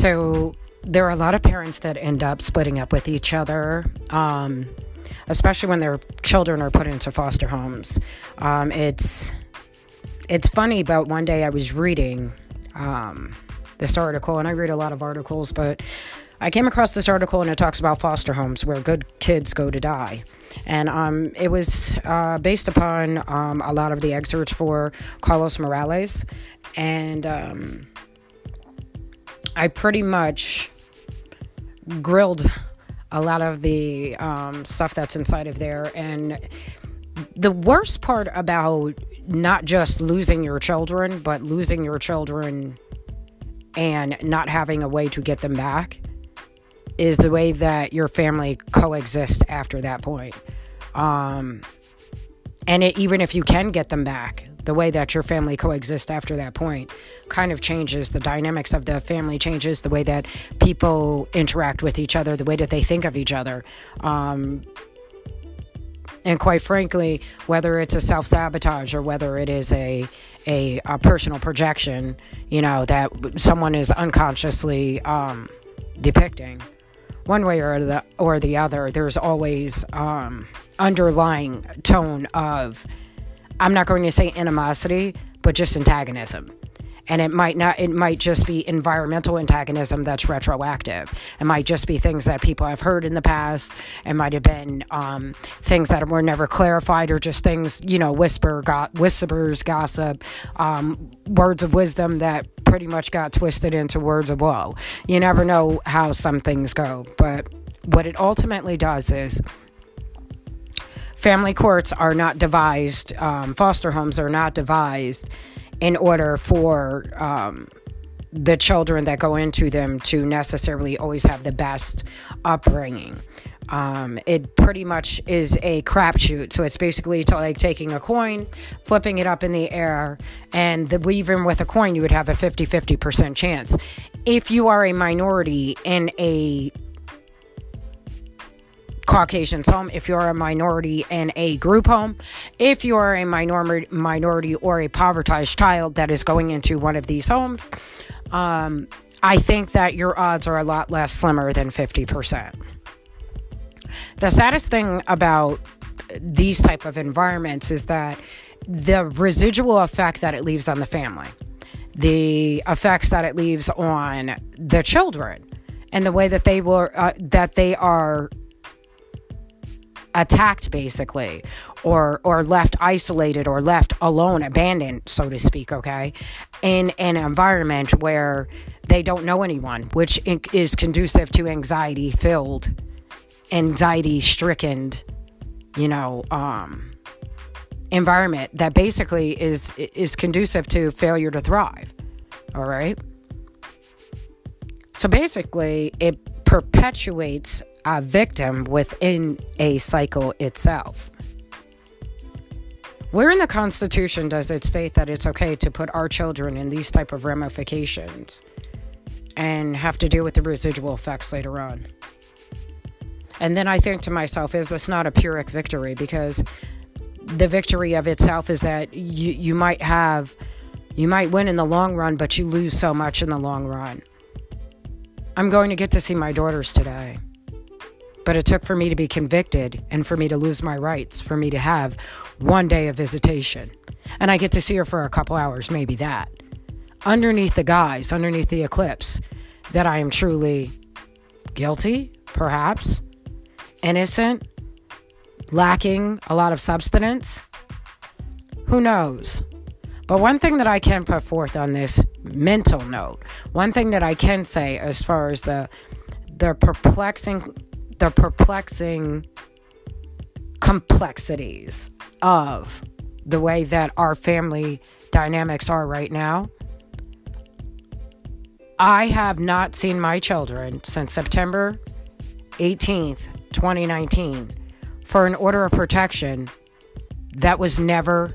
So there are a lot of parents that end up splitting up with each other, um, especially when their children are put into foster homes. Um, it's it's funny, but one day I was reading um, this article, and I read a lot of articles, but I came across this article and it talks about foster homes where good kids go to die. And um, it was uh, based upon um, a lot of the excerpts for Carlos Morales. And um, I pretty much grilled a lot of the um, stuff that's inside of there. And the worst part about not just losing your children, but losing your children and not having a way to get them back is the way that your family coexists after that point. Um, and it, even if you can get them back, the way that your family coexists after that point kind of changes. The dynamics of the family changes, the way that people interact with each other, the way that they think of each other. Um, and quite frankly, whether it's a self sabotage or whether it is a, a, a personal projection, you know, that someone is unconsciously um, depicting one way or the or the other, there's always um, underlying tone of I'm not going to say animosity, but just antagonism. And it might not, it might just be environmental antagonism that's retroactive. It might just be things that people have heard in the past. It might have been um, things that were never clarified or just things, you know, whisper, got, whispers, gossip, um, words of wisdom that pretty much got twisted into words of woe. You never know how some things go. But what it ultimately does is family courts are not devised, um, foster homes are not devised in order for um, the children that go into them to necessarily always have the best upbringing. Um, it pretty much is a crapshoot. So it's basically to like taking a coin, flipping it up in the air, and the, even with a coin, you would have a 50 50% chance. If you are a minority in a Caucasians home, if you're a minority in a group home, if you're a minor- minority or a impoverished child that is going into one of these homes, um, I think that your odds are a lot less slimmer than 50%. The saddest thing about these type of environments is that the residual effect that it leaves on the family, the effects that it leaves on the children, and the way that they were uh, that they are attacked basically or or left isolated or left alone abandoned so to speak okay in an environment where they don't know anyone which is conducive to anxiety filled anxiety stricken you know um environment that basically is is conducive to failure to thrive all right? So basically it perpetuates a victim within a cycle itself. Where in the Constitution does it state that it's okay to put our children in these type of ramifications and have to deal with the residual effects later on? And then I think to myself, is this not a Pyrrhic victory? Because the victory of itself is that you, you might have, you might win in the long run, but you lose so much in the long run. I'm going to get to see my daughters today. But it took for me to be convicted and for me to lose my rights, for me to have one day of visitation. And I get to see her for a couple hours, maybe that. Underneath the guise, underneath the eclipse, that I am truly guilty, perhaps, innocent, lacking a lot of substance. Who knows? But one thing that I can put forth on this mental note, one thing that I can say as far as the the perplexing the perplexing complexities of the way that our family dynamics are right now. I have not seen my children since September 18th, 2019, for an order of protection that was never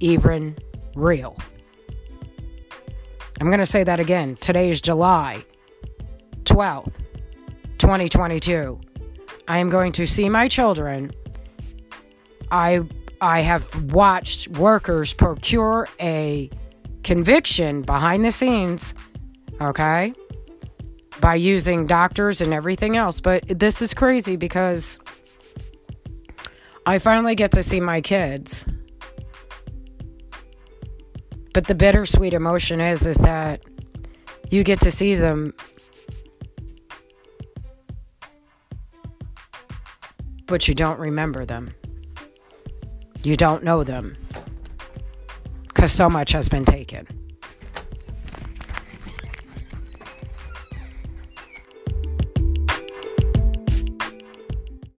even real. I'm going to say that again. Today is July 12th, 2022. I am going to see my children. I I have watched workers procure a conviction behind the scenes, okay? by using doctors and everything else. But this is crazy because I finally get to see my kids. But the bittersweet emotion is is that you get to see them but you don't remember them. You don't know them because so much has been taken.